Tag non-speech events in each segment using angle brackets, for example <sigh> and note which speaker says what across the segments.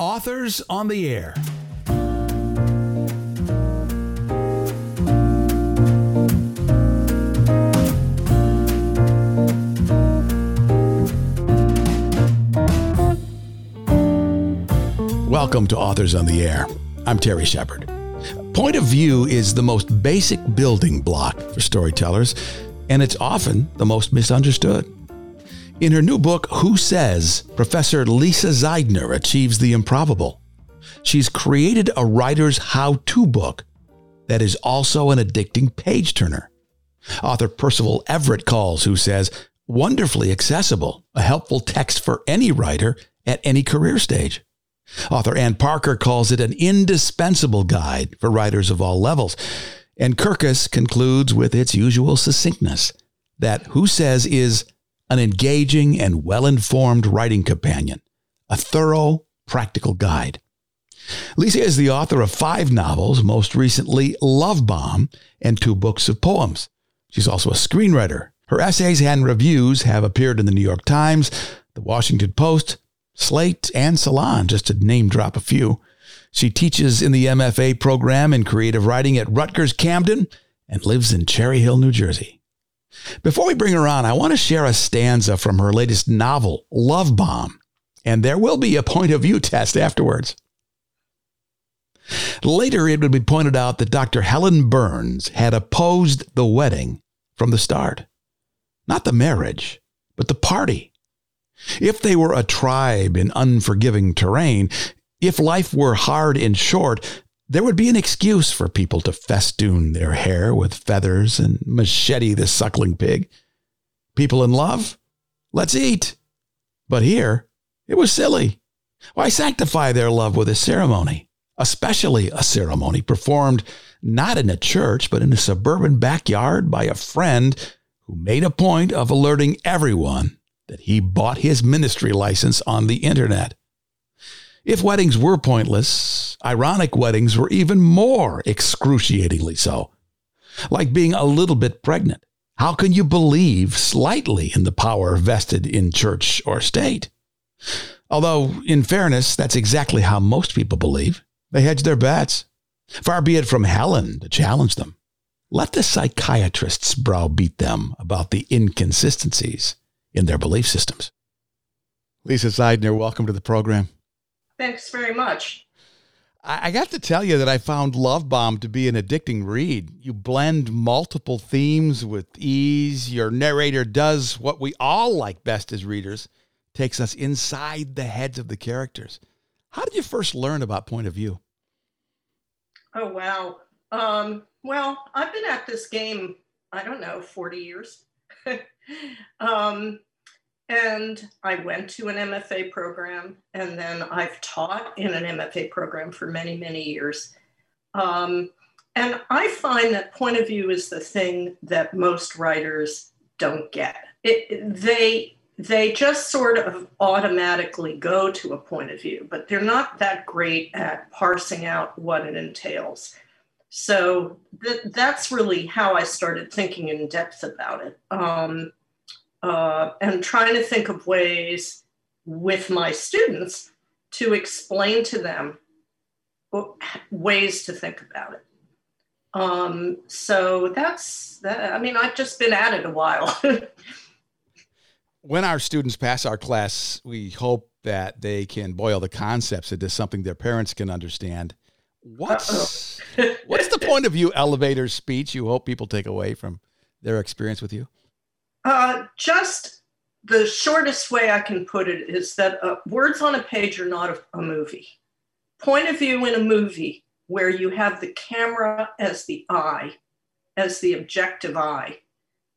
Speaker 1: Authors on the Air. Welcome to Authors on the Air. I'm Terry Shepard. Point of view is the most basic building block for storytellers, and it's often the most misunderstood. In her new book, Who Says, Professor Lisa Zeidner achieves the improbable. She's created a writer's how to book that is also an addicting page turner. Author Percival Everett calls Who Says wonderfully accessible, a helpful text for any writer at any career stage. Author Ann Parker calls it an indispensable guide for writers of all levels. And Kirkus concludes with its usual succinctness that Who Says is an engaging and well informed writing companion, a thorough, practical guide. Lisa is the author of five novels, most recently Love Bomb, and two books of poems. She's also a screenwriter. Her essays and reviews have appeared in the New York Times, the Washington Post, Slate, and Salon, just to name drop a few. She teaches in the MFA program in creative writing at Rutgers Camden and lives in Cherry Hill, New Jersey. Before we bring her on, I want to share a stanza from her latest novel, Love Bomb, and there will be a point of view test afterwards. Later, it would be pointed out that Dr. Helen Burns had opposed the wedding from the start. Not the marriage, but the party. If they were a tribe in unforgiving terrain, if life were hard and short, there would be an excuse for people to festoon their hair with feathers and machete the suckling pig. People in love? Let's eat. But here, it was silly. Why sanctify their love with a ceremony? Especially a ceremony performed not in a church, but in a suburban backyard by a friend who made a point of alerting everyone that he bought his ministry license on the internet. If weddings were pointless, ironic weddings were even more excruciatingly so. Like being a little bit pregnant. How can you believe slightly in the power vested in church or state? Although, in fairness, that's exactly how most people believe. They hedge their bets. Far be it from Helen to challenge them. Let the psychiatrists browbeat them about the inconsistencies in their belief systems. Lisa Zeidner, welcome to the program.
Speaker 2: Thanks very much.
Speaker 1: I got to tell you that I found Love Bomb to be an addicting read. You blend multiple themes with ease. Your narrator does what we all like best as readers, takes us inside the heads of the characters. How did you first learn about point of view?
Speaker 2: Oh, wow. Um, well, I've been at this game, I don't know, 40 years. <laughs> um, and I went to an MFA program, and then I've taught in an MFA program for many, many years. Um, and I find that point of view is the thing that most writers don't get. It, they they just sort of automatically go to a point of view, but they're not that great at parsing out what it entails. So th- that's really how I started thinking in depth about it. Um, uh, and trying to think of ways with my students to explain to them ways to think about it. Um, so that's that. I mean, I've just been at it a while. <laughs>
Speaker 1: when our students pass our class, we hope that they can boil the concepts into something their parents can understand. What's what's the point of view elevator speech you hope people take away from their experience with you?
Speaker 2: Uh, just the shortest way I can put it is that uh, words on a page are not a, a movie. Point of view in a movie where you have the camera as the eye, as the objective eye,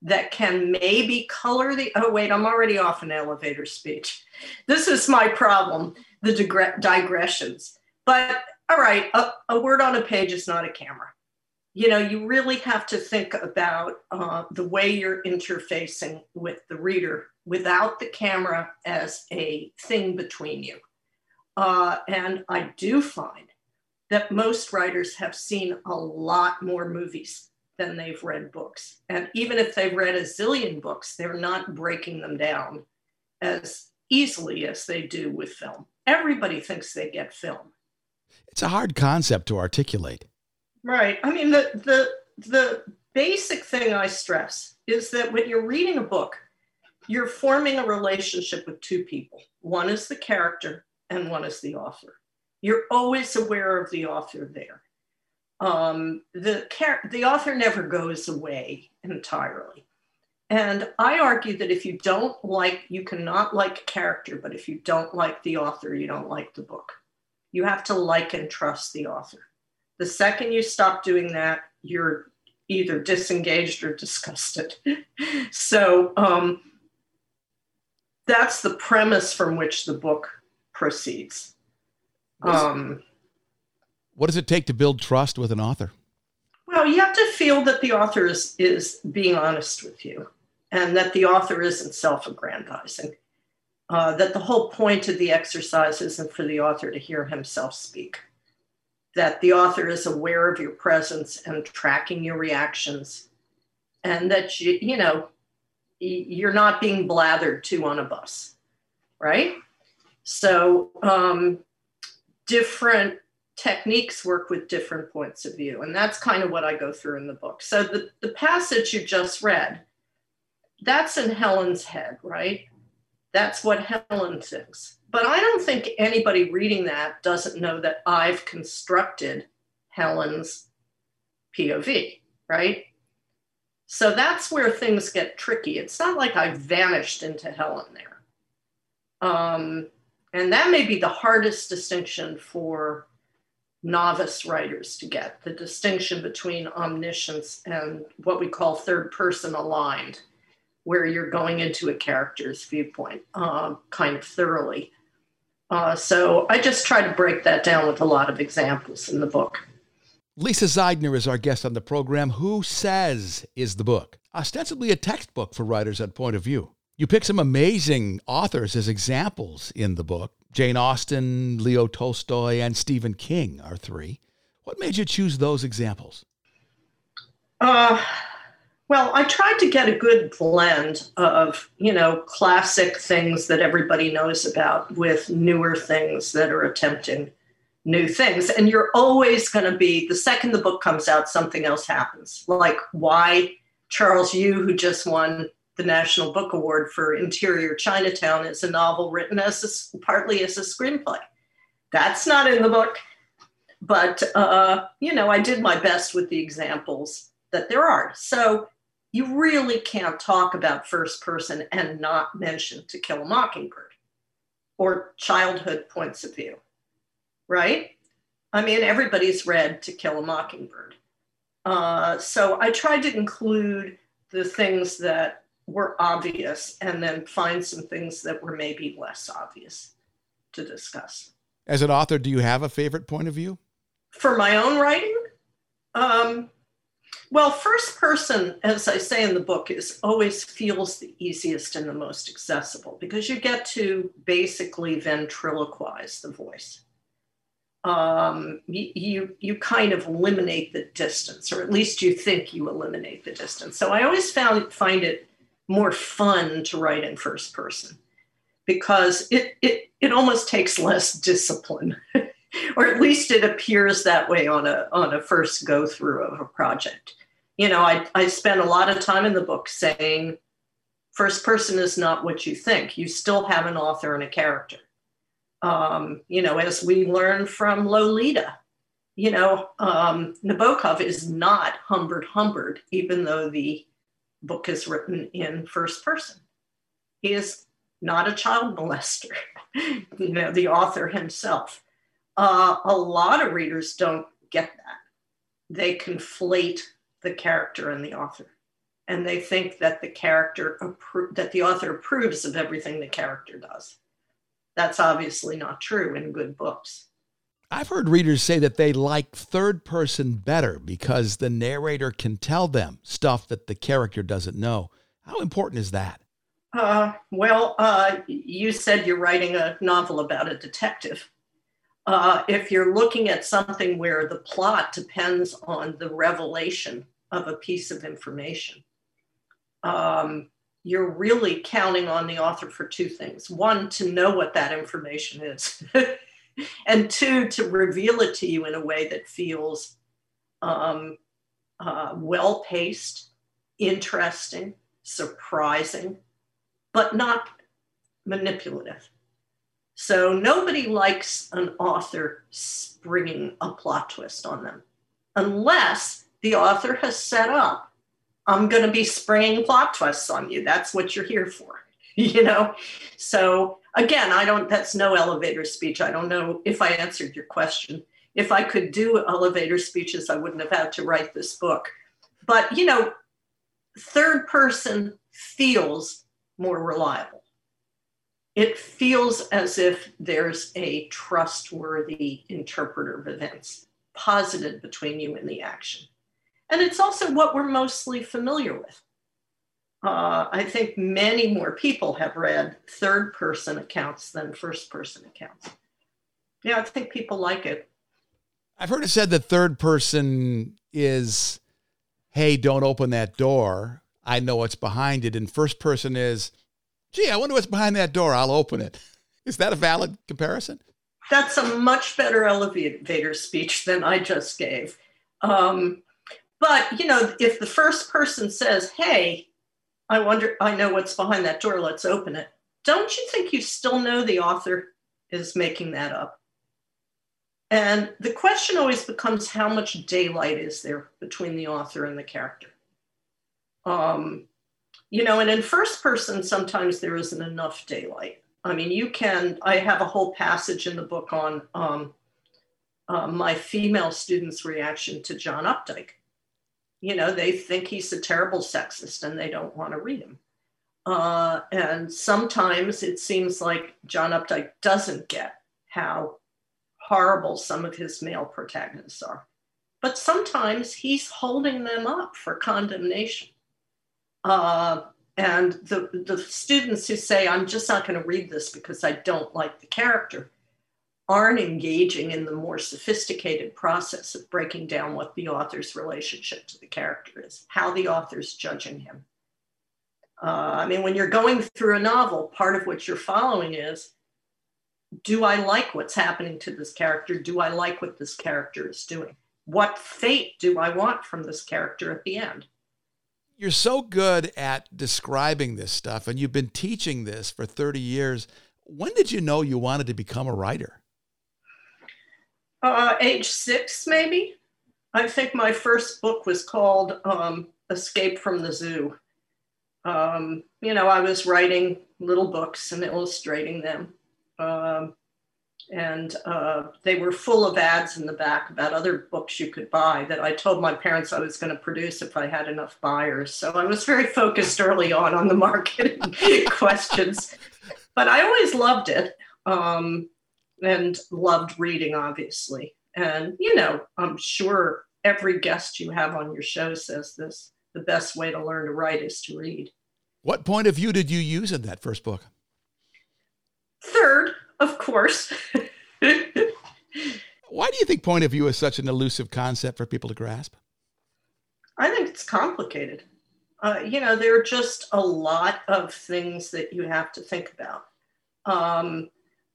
Speaker 2: that can maybe color the. Oh, wait, I'm already off an elevator speech. This is my problem the digressions. But all right, a, a word on a page is not a camera you know, you really have to think about uh, the way you're interfacing with the reader without the camera as a thing between you. Uh, and I do find that most writers have seen a lot more movies than they've read books. And even if they've read a zillion books, they're not breaking them down as easily as they do with film. everybody thinks they get film.
Speaker 1: It's a hard concept to articulate.
Speaker 2: Right. I mean, the, the, the basic thing I stress is that when you're reading a book, you're forming a relationship with two people. One is the character, and one is the author. You're always aware of the author there. Um, the, char- the author never goes away entirely. And I argue that if you don't like, you cannot like a character, but if you don't like the author, you don't like the book. You have to like and trust the author. The second you stop doing that, you're either disengaged or disgusted. <laughs> so um, that's the premise from which the book proceeds. Um,
Speaker 1: what does it take to build trust with an author?
Speaker 2: Well, you have to feel that the author is, is being honest with you and that the author isn't self aggrandizing. Uh, that the whole point of the exercise isn't for the author to hear himself speak. That the author is aware of your presence and tracking your reactions, and that you, you know, you're not being blathered to on a bus, right? So, um, different techniques work with different points of view. And that's kind of what I go through in the book. So, the, the passage you just read, that's in Helen's head, right? That's what Helen thinks. But I don't think anybody reading that doesn't know that I've constructed Helen's POV, right? So that's where things get tricky. It's not like I vanished into Helen there. Um, and that may be the hardest distinction for novice writers to get the distinction between omniscience and what we call third person aligned, where you're going into a character's viewpoint uh, kind of thoroughly. Uh, so I just try to break that down with a lot of examples in the book.
Speaker 1: Lisa Zeidner is our guest on the program. Who Says is the book, ostensibly a textbook for writers at Point of View. You pick some amazing authors as examples in the book. Jane Austen, Leo Tolstoy, and Stephen King are three. What made you choose those examples?
Speaker 2: Uh, well, I tried to get a good blend of, you know, classic things that everybody knows about with newer things that are attempting new things. And you're always going to be, the second the book comes out, something else happens. Like why Charles Yu, who just won the National Book Award for Interior Chinatown, is a novel written as a, partly as a screenplay. That's not in the book. But, uh, you know, I did my best with the examples that there are. So you really can't talk about first person and not mention To Kill a Mockingbird or childhood points of view right? I mean, everybody's read To Kill a Mockingbird. Uh, so I tried to include the things that were obvious and then find some things that were maybe less obvious to discuss.
Speaker 1: As an author, do you have a favorite point of view?
Speaker 2: For my own writing? Um, well, first person, as I say in the book, is always feels the easiest and the most accessible because you get to basically ventriloquize the voice um, you, you kind of eliminate the distance, or at least you think you eliminate the distance. So I always found find it more fun to write in first person because it it it almost takes less discipline, <laughs> or at least it appears that way on a on a first go through of a project. You know, I I spent a lot of time in the book saying first person is not what you think. You still have an author and a character um, you know, as we learn from Lolita, you know, um, Nabokov is not Humbert Humbert, even though the book is written in first person. He is not a child molester, <laughs> you know, the author himself. Uh, a lot of readers don't get that. They conflate the character and the author, and they think that the character appro- that the author approves of everything the character does that's obviously not true in good books.
Speaker 1: I've heard readers say that they like third person better because the narrator can tell them stuff that the character doesn't know. How important is that?
Speaker 2: Uh, well, uh, you said you're writing a novel about a detective. Uh, if you're looking at something where the plot depends on the revelation of a piece of information, um, you're really counting on the author for two things one, to know what that information is, <laughs> and two, to reveal it to you in a way that feels um, uh, well paced, interesting, surprising, but not manipulative. So nobody likes an author springing a plot twist on them unless the author has set up, I'm going to be springing plot twists on you. That's what you're here for, <laughs> you know? So again, I don't, that's no elevator speech. I don't know if I answered your question. If I could do elevator speeches, I wouldn't have had to write this book. But, you know, third person feels more reliable. It feels as if there's a trustworthy interpreter of events posited between you and the action. And it's also what we're mostly familiar with. Uh, I think many more people have read third person accounts than first person accounts. Yeah, I think people like it.
Speaker 1: I've heard it said that third person is, hey, don't open that door. I know what's behind it. And first person is, gee, I wonder what's behind that door. I'll open it. <laughs> Is that a valid comparison?
Speaker 2: That's a much better elevator speech than I just gave. Um, but, you know, if the first person says, hey, I wonder, I know what's behind that door, let's open it. Don't you think you still know the author is making that up? And the question always becomes how much daylight is there between the author and the character? Um, you know, and in first person, sometimes there isn't enough daylight. I mean, you can, I have a whole passage in the book on um, uh, my female students' reaction to John Updike. You know, they think he's a terrible sexist and they don't want to read him. Uh, and sometimes it seems like John Updike doesn't get how horrible some of his male protagonists are. But sometimes he's holding them up for condemnation. Uh, and the, the students who say, I'm just not going to read this because I don't like the character, aren't engaging in the more sophisticated process of breaking down what the author's relationship to the character is, how the author's judging him. Uh, I mean, when you're going through a novel, part of what you're following is do I like what's happening to this character? Do I like what this character is doing? What fate do I want from this character at the end?
Speaker 1: you're so good at describing this stuff and you've been teaching this for 30 years. When did you know you wanted to become a writer?
Speaker 2: Uh, age six, maybe. I think my first book was called um, Escape from the Zoo. Um, you know, I was writing little books and illustrating them. Um, and uh, they were full of ads in the back about other books you could buy that I told my parents I was going to produce if I had enough buyers. So I was very focused early on on the <laughs> marketing <laughs> questions, but I always loved it um, and loved reading, obviously. And you know, I'm sure every guest you have on your show says this: the best way to learn to write is to read.
Speaker 1: What point of view did you use in that first book?
Speaker 2: Third, of course. <laughs>
Speaker 1: Why do you think point of view is such an elusive concept for people to grasp?
Speaker 2: I think it's complicated. Uh, you know, there are just a lot of things that you have to think about. Um,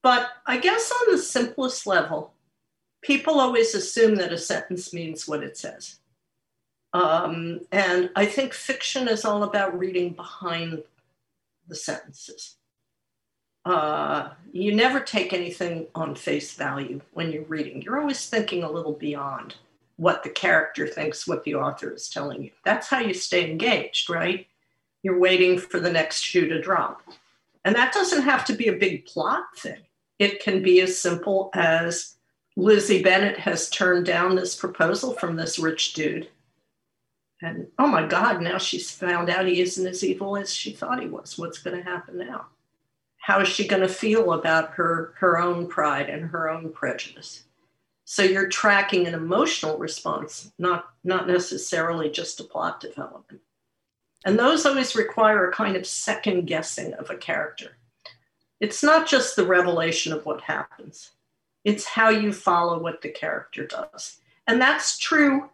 Speaker 2: but I guess on the simplest level, people always assume that a sentence means what it says. Um, and I think fiction is all about reading behind the sentences uh, you never take anything on face value when you're reading. You're always thinking a little beyond what the character thinks, what the author is telling you. That's how you stay engaged, right? You're waiting for the next shoe to drop. And that doesn't have to be a big plot thing. It can be as simple as Lizzie Bennet has turned down this proposal from this rich dude. And oh my God, now she's found out he isn't as evil as she thought he was. What's going to happen now? how is she going to feel about her her own pride and her own prejudice so you're tracking an emotional response not not necessarily just a plot development and those always require a kind of second guessing of a character it's not just the revelation of what happens it's how you follow what the character does and that's true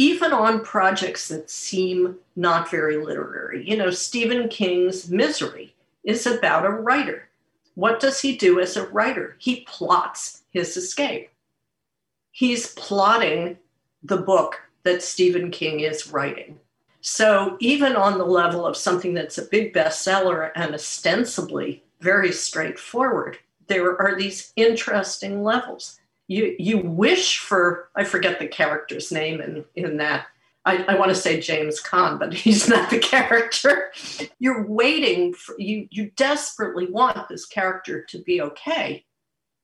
Speaker 2: even on projects that seem not very literary. You know, Stephen King's Misery is about a writer. What does he do as a writer? He plots his escape. He's plotting the book that Stephen King is writing. So, even on the level of something that's a big bestseller and ostensibly very straightforward, there are these interesting levels you you wish for I forget the character's name in in that. I, I want to say James Caan, but <laughs> he's not the character. You're waiting for you you desperately want this character to be okay,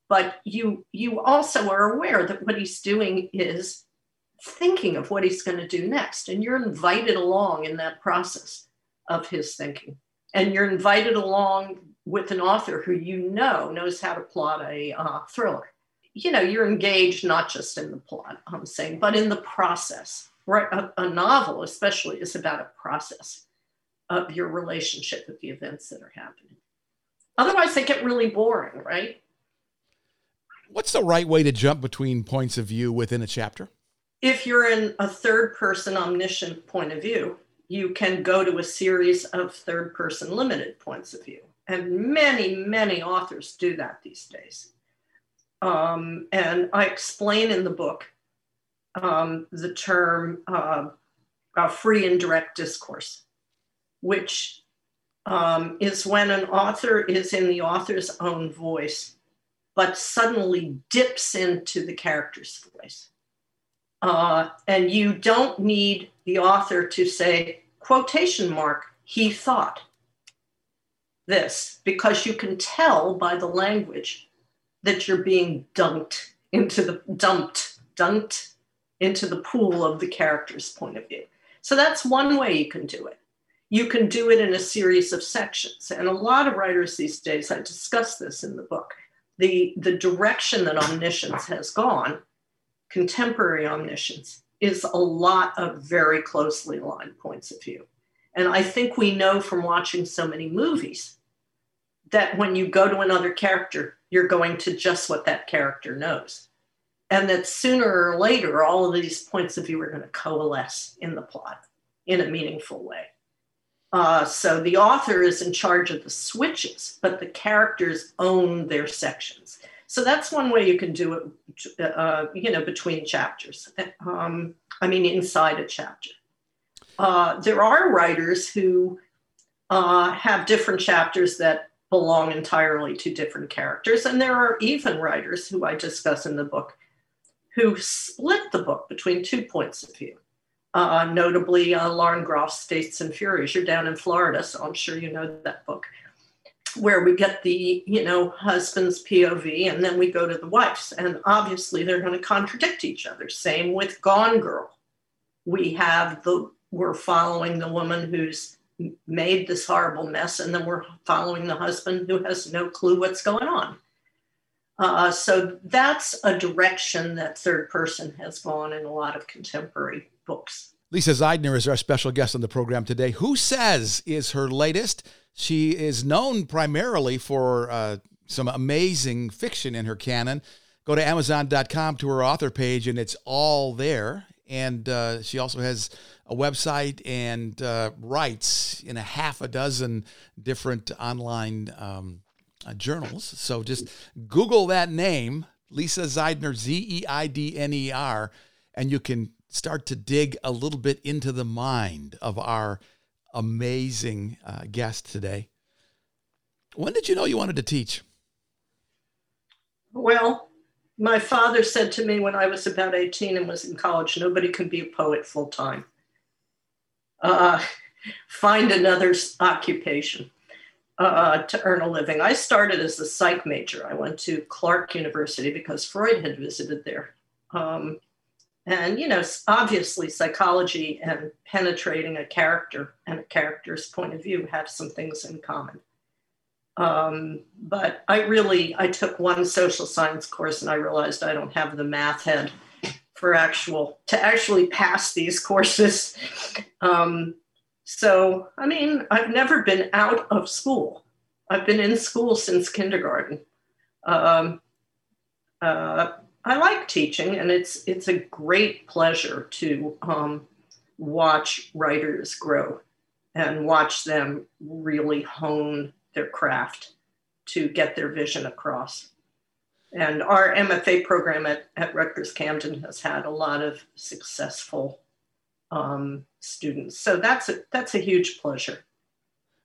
Speaker 2: but you you also are aware that what he's doing is thinking of what he's going to do next, and you're invited along in that process of his thinking, and you're invited along with an author who you know knows how to plot a uh, thriller you know, you're engaged not just in the plot, I'm saying, but in the process. Right? A, a novel, especially, is about a process of your relationship with the events that are happening. Otherwise, they get really boring, right?
Speaker 1: What's the right way to jump between points of view within a chapter?
Speaker 2: If you're in a third person omniscient point of view, you can go to a series of third person limited points of view. And many, many authors do that these days. Um, and I explain in the book um, the term uh, uh, free indirect discourse, which um, is when an author is in the author's own voice, but suddenly dips into the character's voice. Uh, and you don't need the author to say, quotation mark, he thought this, because you can tell by the language that you're being dunked into the dumped, dunked into the pool of the character's point of view. So that's one way you can do it. You can do it in a series of sections. And a lot of writers these days, I discuss this in the book, the, the direction that omniscience has gone, contemporary omniscience, is a lot of very closely aligned points of view. And I think we know from watching so many movies that when you go to another character, you're going to just what that character knows. And that sooner or later, all of these points of view are going to coalesce in the plot in a meaningful way. Uh, so the author is in charge of the switches, but the characters own their sections. So that's one way you can do it, uh, you know, between chapters. Um, I mean, inside a chapter. Uh, there are writers who uh, have different chapters that belong entirely to different characters. And there are even writers who I discuss in the book who split the book between two points of view. Uh, notably, uh, Lauren Groff's Fates and Furies. You're down in Florida, so I'm sure you know that book, where we get the you know husband's POV, and then we go to the wife's, and obviously they're going to contradict each other. Same with Gone Girl. We have the we're following the woman who's made this horrible mess, and then we're following the husband who has no clue what's going on. Uh, so that's a direction that third person has gone in a lot of contemporary books.
Speaker 1: Lisa Zeidner is our special guest on the program today. Who Says is her latest. She is known primarily for uh, some amazing fiction in her canon. Go to Amazon.com to her author page, and it's all there. And uh, she also has a website and uh, writes in a half a dozen different online um, uh, journals. So just Google that name, Lisa Zeidner, Z E I D N E R, and you can start to dig a little bit into the mind of our amazing uh, guest today. When did you know you wanted to teach?
Speaker 2: Well, my father said to me when I was about 18 and was in college, nobody can be a poet full time uh, find another occupation uh, to earn a living. I started as a psych major. I went to Clark University because Freud had visited there. Um, and, you know, obviously psychology and penetrating a character and a character's point of view have some things in common. Um, but I really, I took one social science course and I realized I don't have the math head for actual to actually pass these <laughs> courses. Um, so, I mean, I've never been out of school. I've been in school since kindergarten. Um, uh, I like teaching, and it's it's a great pleasure to um, watch writers grow and watch them really hone their craft to get their vision across. And our MFA program at, at Rutgers Camden has had a lot of successful um, students. So that's a, that's a huge pleasure.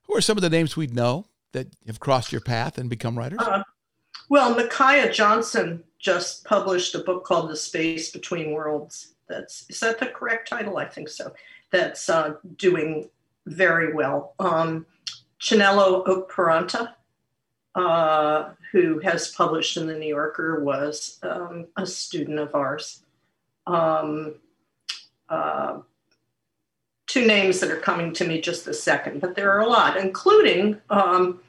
Speaker 1: Who are some of the names we'd know that have crossed your path and become writers? Uh,
Speaker 2: well, Micaiah Johnson just published a book called The Space Between Worlds. That's is that the correct title? I think so. That's uh, doing very well. Um, Chinelo Okparanta, uh, who has published in the New Yorker, was um, a student of ours. Um, uh, two names that are coming to me just a second, but there are a lot, including um,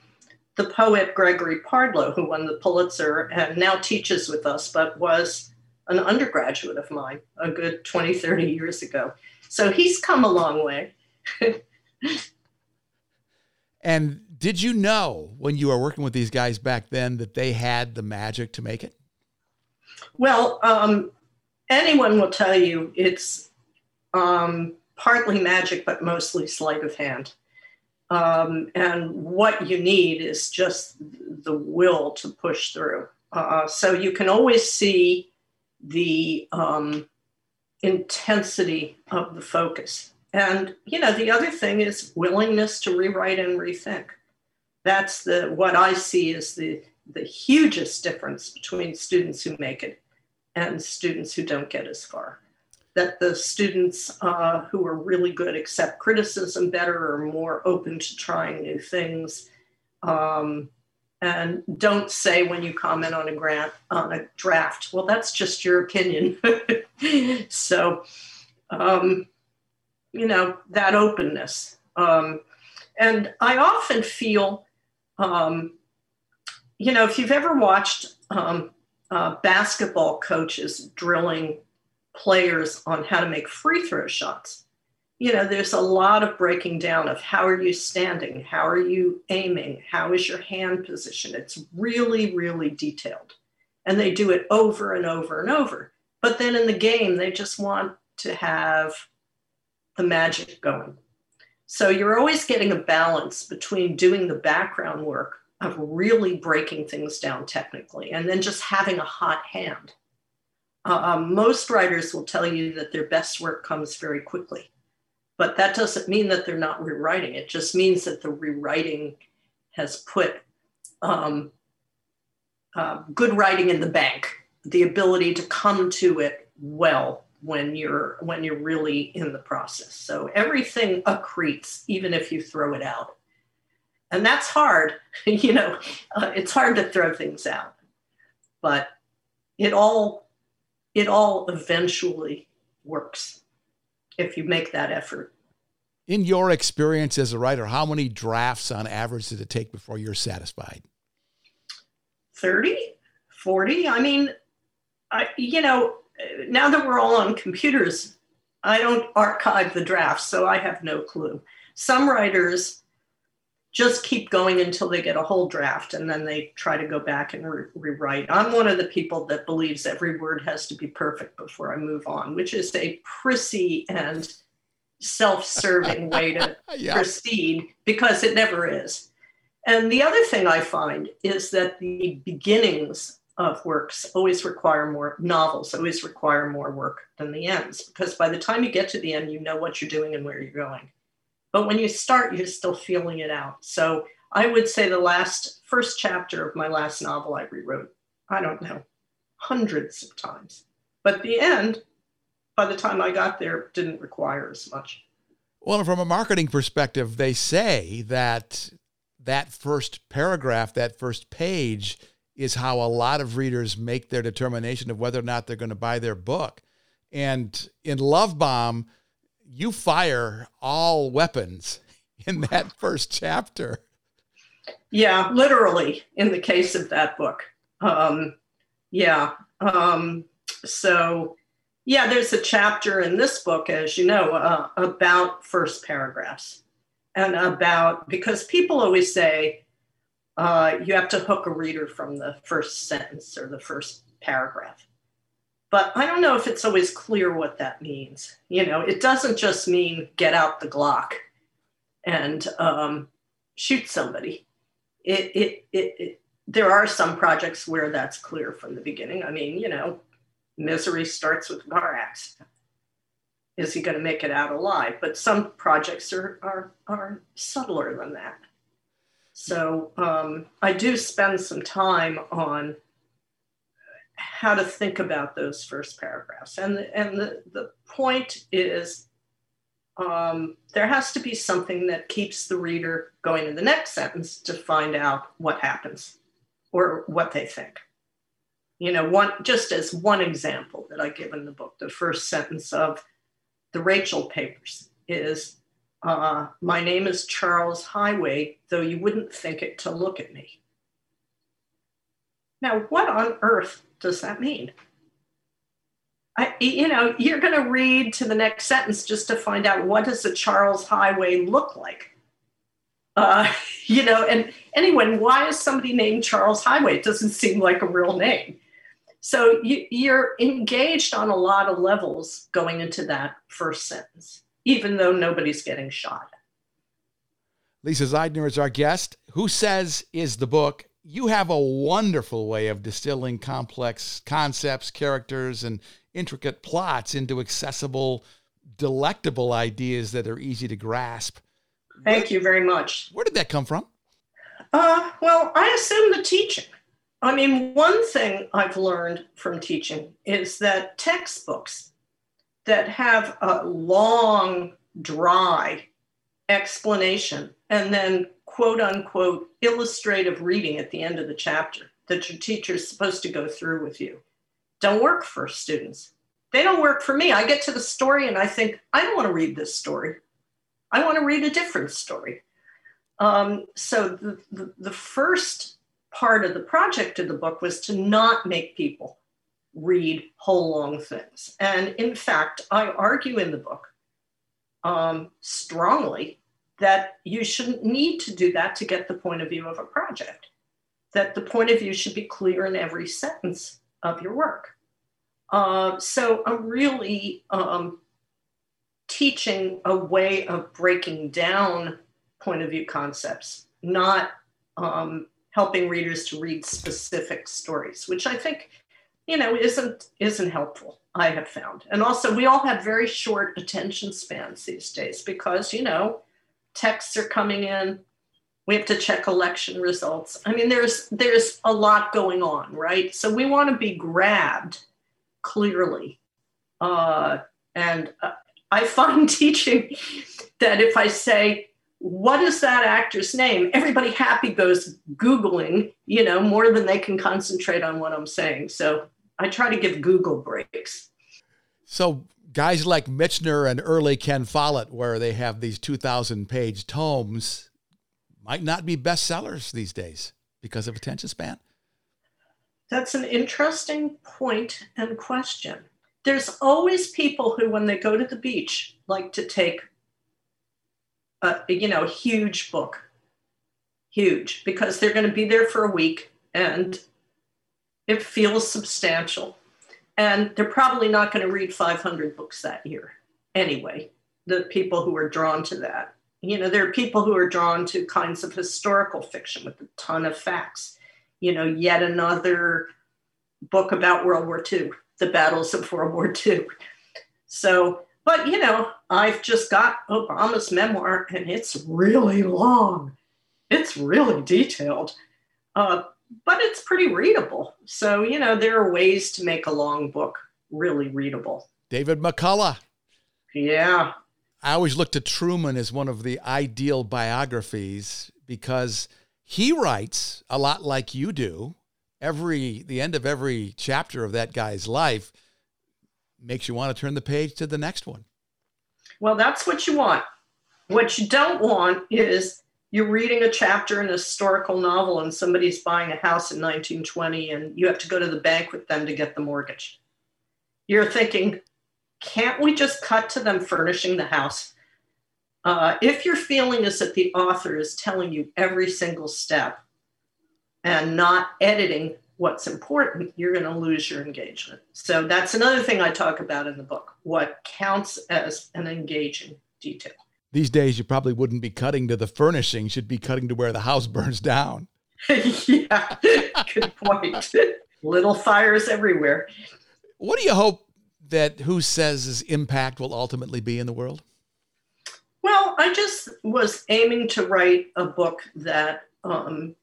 Speaker 2: the poet Gregory Pardlo, who won the Pulitzer and now teaches with us, but was an undergraduate of mine a good 20, 30 years ago. So he's come a long way. <laughs>
Speaker 1: and did you know when you were working with these guys back then that they had the magic to make it?
Speaker 2: Well, um, anyone will tell you it's um, partly magic, but mostly sleight of hand. Um, and what you need is just the will to push through. Uh, so you can always see the um, intensity of the focus. And you know, the other thing is willingness to rewrite and rethink. That's the what I see as the the hugest difference between students who make it and students who don't get as far that the students uh, who are really good accept criticism better or more open to trying new things um, and don't say when you comment on a grant on a draft well that's just your opinion. <laughs> So um, you know that openness um, and i often feel um, you know if you've ever watched um, uh, basketball coaches drilling players on how to make free throw shots. You know, there's a lot of breaking down of how are you standing? How are you aiming? How is your hand position? It's really, really detailed. And they do it over and over and over. But then in the game, they just want to have the magic going. So you're always getting a balance between doing the background work of really breaking things down technically and then just having a hot hand uh, um, most writers will tell you that their best work comes very quickly, but that doesn't mean that they're not rewriting. It just means that the rewriting has put um, uh, good writing in the bank, the ability to come to it well when you're when you're really in the process. So everything accretes, even if you throw it out, and that's hard. <laughs> you know, uh, it's hard to throw things out, but it all it all eventually works if you make that effort.
Speaker 1: In your experience as a writer, how many drafts on average does it take before you're satisfied?
Speaker 2: 30, 40. I mean, I, you know, now that we're all on computers, I don't archive the drafts, so I have no clue. Some writers just keep going until they get a whole draft and then they try to go back and re- rewrite. I'm one of the people that believes every word has to be perfect before I move on, which is a prissy and self serving <laughs> way to yeah. proceed because it never is. And the other thing I find is that the beginnings of works always require more novels always require more work than the ends because by the time you get to the end you know what you're doing and where you're going but when you start, you're still feeling it out. So I would say the last first chapter of my last novel I rewrote, I don't know, hundreds of times. But the end, by the time I got there, didn't require as much.
Speaker 1: Well, from a marketing perspective, they say that that first paragraph, that first page, is how a lot of readers make their determination of whether or not they're going to buy their book. And in Love Bomb, you fire all weapons in that <laughs> first chapter.
Speaker 2: Yeah, literally in the case of that book. Um, yeah. Um, so, yeah, there's a chapter in this book, as you know, uh, about first paragraphs and about because people always say uh, you have to hook a reader from the first sentence or the first paragraph. But I don't know if it's always clear what that means. You know, it doesn't just mean get out the Glock and um, shoot somebody. It, it, it, it, there are some projects where that's clear from the beginning. I mean, you know, misery starts with a car accident. Is he going to make it out alive? But some projects are, are, are subtler than that. So um, I do spend some time on how to think about those first paragraphs. And, and the, the point is um, there has to be something that keeps the reader going to the next sentence to find out what happens or what they think. You know, one just as one example that I give in the book, the first sentence of the Rachel papers is uh, My name is Charles Highway, though you wouldn't think it to look at me. Now, what on earth does that mean? I, you know, you're going to read to the next sentence just to find out what does a Charles Highway look like. Uh, <laughs> you know, and anyway, why is somebody named Charles Highway? It doesn't seem like a real name. So you, you're engaged on a lot of levels going into that first sentence, even though nobody's getting shot.
Speaker 1: Lisa Zeidner is our guest. Who Says is the book you have a wonderful way of distilling complex concepts, characters, and intricate plots into accessible, delectable ideas that are easy to grasp.
Speaker 2: Thank you very much.
Speaker 1: Where did that come from?
Speaker 2: Uh, well, I assume the teaching. I mean, one thing I've learned from teaching is that textbooks that have a long, dry explanation and then quote unquote illustrative reading at the end of the chapter that your teacher is supposed to go through with you don't work for students. They don't work for me. I get to the story and I think, I don't want to read this story. I want to read a different story. Um, so the, the, the first part of the project of the book was to not make people read whole long things. And in fact, I argue in the book um, strongly that you shouldn't need to do that to get the point of view of a project, that the point of view should be clear in every sentence of your work. Uh, so I'm really um, teaching a way of breaking down point of view concepts, not um, helping readers to read specific stories, which I think, you know, isn't isn't helpful. I have found, and also we all have very short attention spans these days because you know texts are coming in. We have to check election results. I mean there's there's a lot going on right? So we want to be grabbed clearly. Uh, and uh, i find <laughs> teaching that if i say what is that actor's name? everybody happy goes googling you know more than they can concentrate on what i'm saying. So i try to give google breaks.
Speaker 1: So guys like Michener and early Ken Follett, where they have these 2,000 page tomes, might not be bestsellers these days because of attention span?
Speaker 2: That's an interesting point and question. There's always people who, when they go to the beach, like to take a, you know, huge book, huge, because they're going to be there for a week and it feels substantial. And they're probably not going to read 500 books that year anyway, the people who are drawn to that. You know, there are people who are drawn to kinds of historical fiction with a ton of facts. You know, yet another book about World War II, the battles of World War II. So, but you know, I've just got Obama's memoir and it's really long. It's really detailed. Uh, but it's pretty readable. So, you know, there are ways to make a long book really readable.
Speaker 1: David McCullough.
Speaker 2: Yeah.
Speaker 1: I always look to Truman as one of the ideal biographies because he writes a lot like you do. Every the end of every chapter of that guy's life makes you want to turn the page to the next one.
Speaker 2: Well, that's what you want. What you don't want is you're reading a chapter in a historical novel and somebody's buying a house in 1920 and you have to go to the bank with them to get the mortgage. You're thinking, can't we just cut to them furnishing the house? Uh, if your feeling is that the author is telling you every single step and not editing what's important, you're going to lose your engagement. So that's another thing I talk about in the book what counts as an engaging detail.
Speaker 1: These days, you probably wouldn't be cutting to the furnishings, you'd be cutting to where the house burns down. <laughs>
Speaker 2: yeah, good point. Little fires everywhere.
Speaker 1: What do you hope that Who Says' his impact will ultimately be in the world?
Speaker 2: Well, I just was aiming to write a book that um,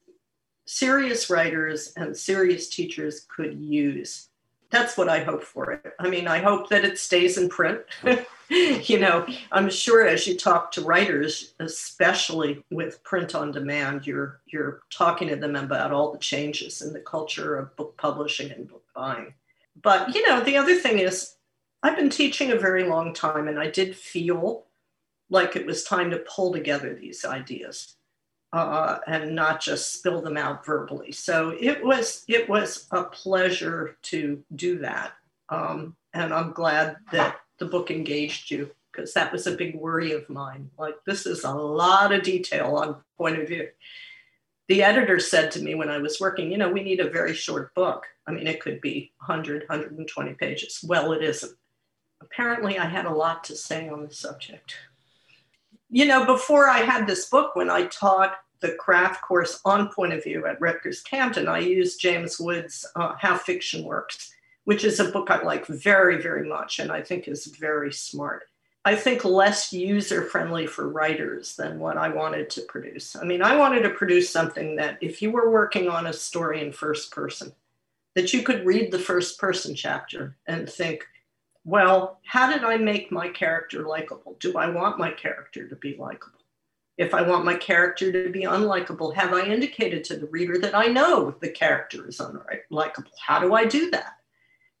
Speaker 2: serious writers and serious teachers could use. That's what I hope for it. I mean, I hope that it stays in print. <laughs> you know, I'm sure as you talk to writers, especially with print on demand, you're you're talking to them about all the changes in the culture of book publishing and book buying. But you know, the other thing is I've been teaching a very long time and I did feel like it was time to pull together these ideas uh, and not just spill them out verbally. So it was it was a pleasure to do that, um, and I'm glad that the book engaged you because that was a big worry of mine. Like this is a lot of detail on point of view. The editor said to me when I was working, you know, we need a very short book. I mean, it could be 100, 120 pages. Well, it isn't. Apparently, I had a lot to say on the subject you know, before I had this book, when I taught the craft course on point of view at Rutgers Camden, I used James Wood's uh, How Fiction Works, which is a book I like very, very much and I think is very smart. I think less user friendly for writers than what I wanted to produce. I mean, I wanted to produce something that if you were working on a story in first person, that you could read the first person chapter and think, well, how did I make my character likable? Do I want my character to be likable? If I want my character to be unlikable, have I indicated to the reader that I know the character is unlikable? How do I do that?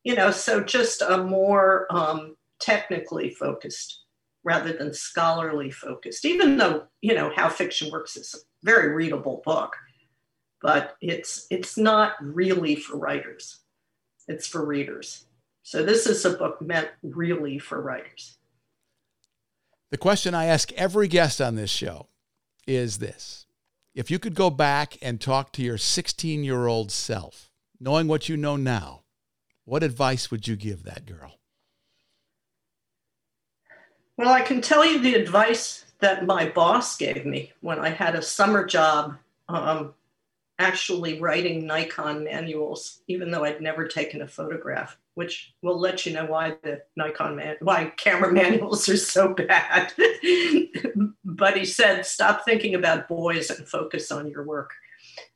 Speaker 2: You know, so just a more um, technically focused rather than scholarly focused, even though, you know, How Fiction Works is a very readable book, but it's it's not really for writers. It's for readers. So this is a book meant really for writers.
Speaker 1: The question I ask every guest on this show is this If you could go back and talk to your 16 year old self, knowing what you know now, what advice would you give that girl?
Speaker 2: Well, I can tell you the advice that my boss gave me when I had a summer job um, actually writing Nikon manuals, even though I'd never taken a photograph which will let you know why the Nikon man, why camera <laughs> manuals are so bad. <laughs> but he said, stop thinking about boys and focus on your work.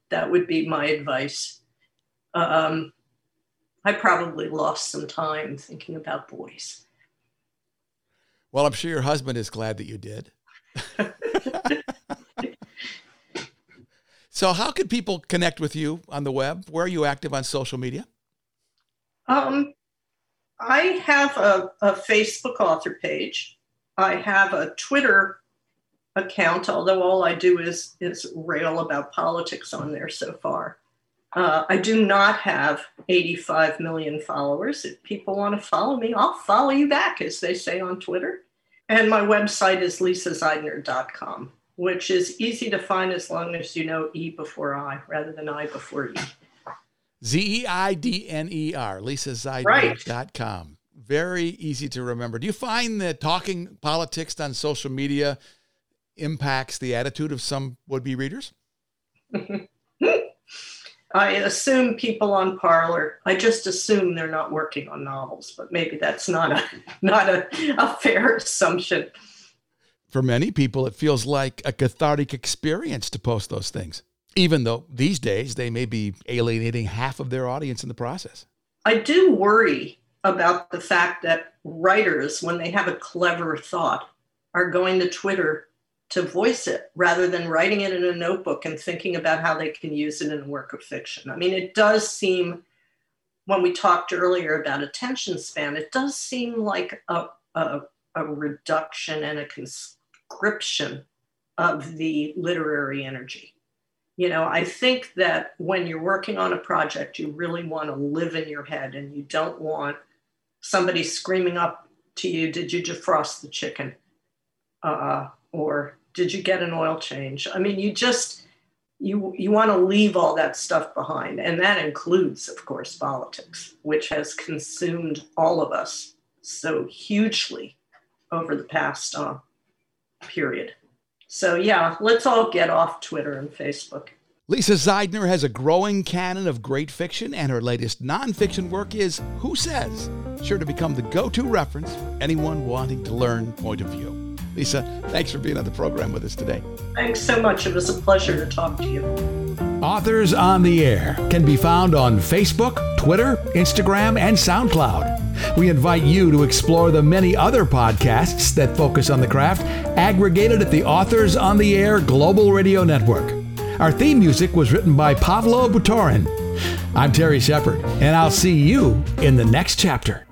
Speaker 2: That would be my advice. Um, I probably lost some time thinking about boys.
Speaker 1: Well, I'm sure your husband is glad that you did. <laughs> so, how can people connect with you on the web? Where are you active on social media?
Speaker 2: Um, I have a, a Facebook author page. I have a Twitter account, although all I do is is rail about politics on there so far. Uh, I do not have 85 million followers. If people want to follow me, I'll follow you back, as they say on Twitter. And my website is lisazeidner.com, which is easy to find as long as you know E before I rather than I before E.
Speaker 1: Z E I D N E R, lisazeidner.com. Right. Very easy to remember. Do you find that talking politics on social media impacts the attitude of some would be readers? <laughs>
Speaker 2: I assume people on Parler. I just assume they're not working on novels, but maybe that's not a not a, a fair assumption.
Speaker 1: For many people, it feels like a cathartic experience to post those things even though these days they may be alienating half of their audience in the process.
Speaker 2: I do worry about the fact that writers, when they have a clever thought, are going to Twitter to voice it rather than writing it in a notebook and thinking about how they can use it in a work of fiction. I mean, it does seem, when we talked earlier about attention span, it does seem like a, a, a reduction and a conscription of the literary energy. You know i think that when you're working on a project you really want to live in your head and you don't want somebody screaming up to you did you defrost the chicken? Uh, or did you get an oil change? I mean you just you you want to leave all that stuff behind. And that includes of course politics which has consumed all of us so hugely over the past uh, period so yeah let's all get off twitter and facebook
Speaker 1: Lisa Zeidner has a growing canon of great fiction, and her latest nonfiction work is Who Says? Sure to become the go to reference for anyone wanting to learn point of view. Lisa, thanks for being on the program with us today.
Speaker 2: Thanks so much. It was a pleasure to talk to you.
Speaker 1: Authors on the Air can be found on Facebook, Twitter, Instagram, and SoundCloud. We invite you to explore the many other podcasts that focus on the craft, aggregated at the Authors on the Air Global Radio Network. Our theme music was written by Pavlo Butorin. I'm Terry Shepard, and I'll see you in the next chapter.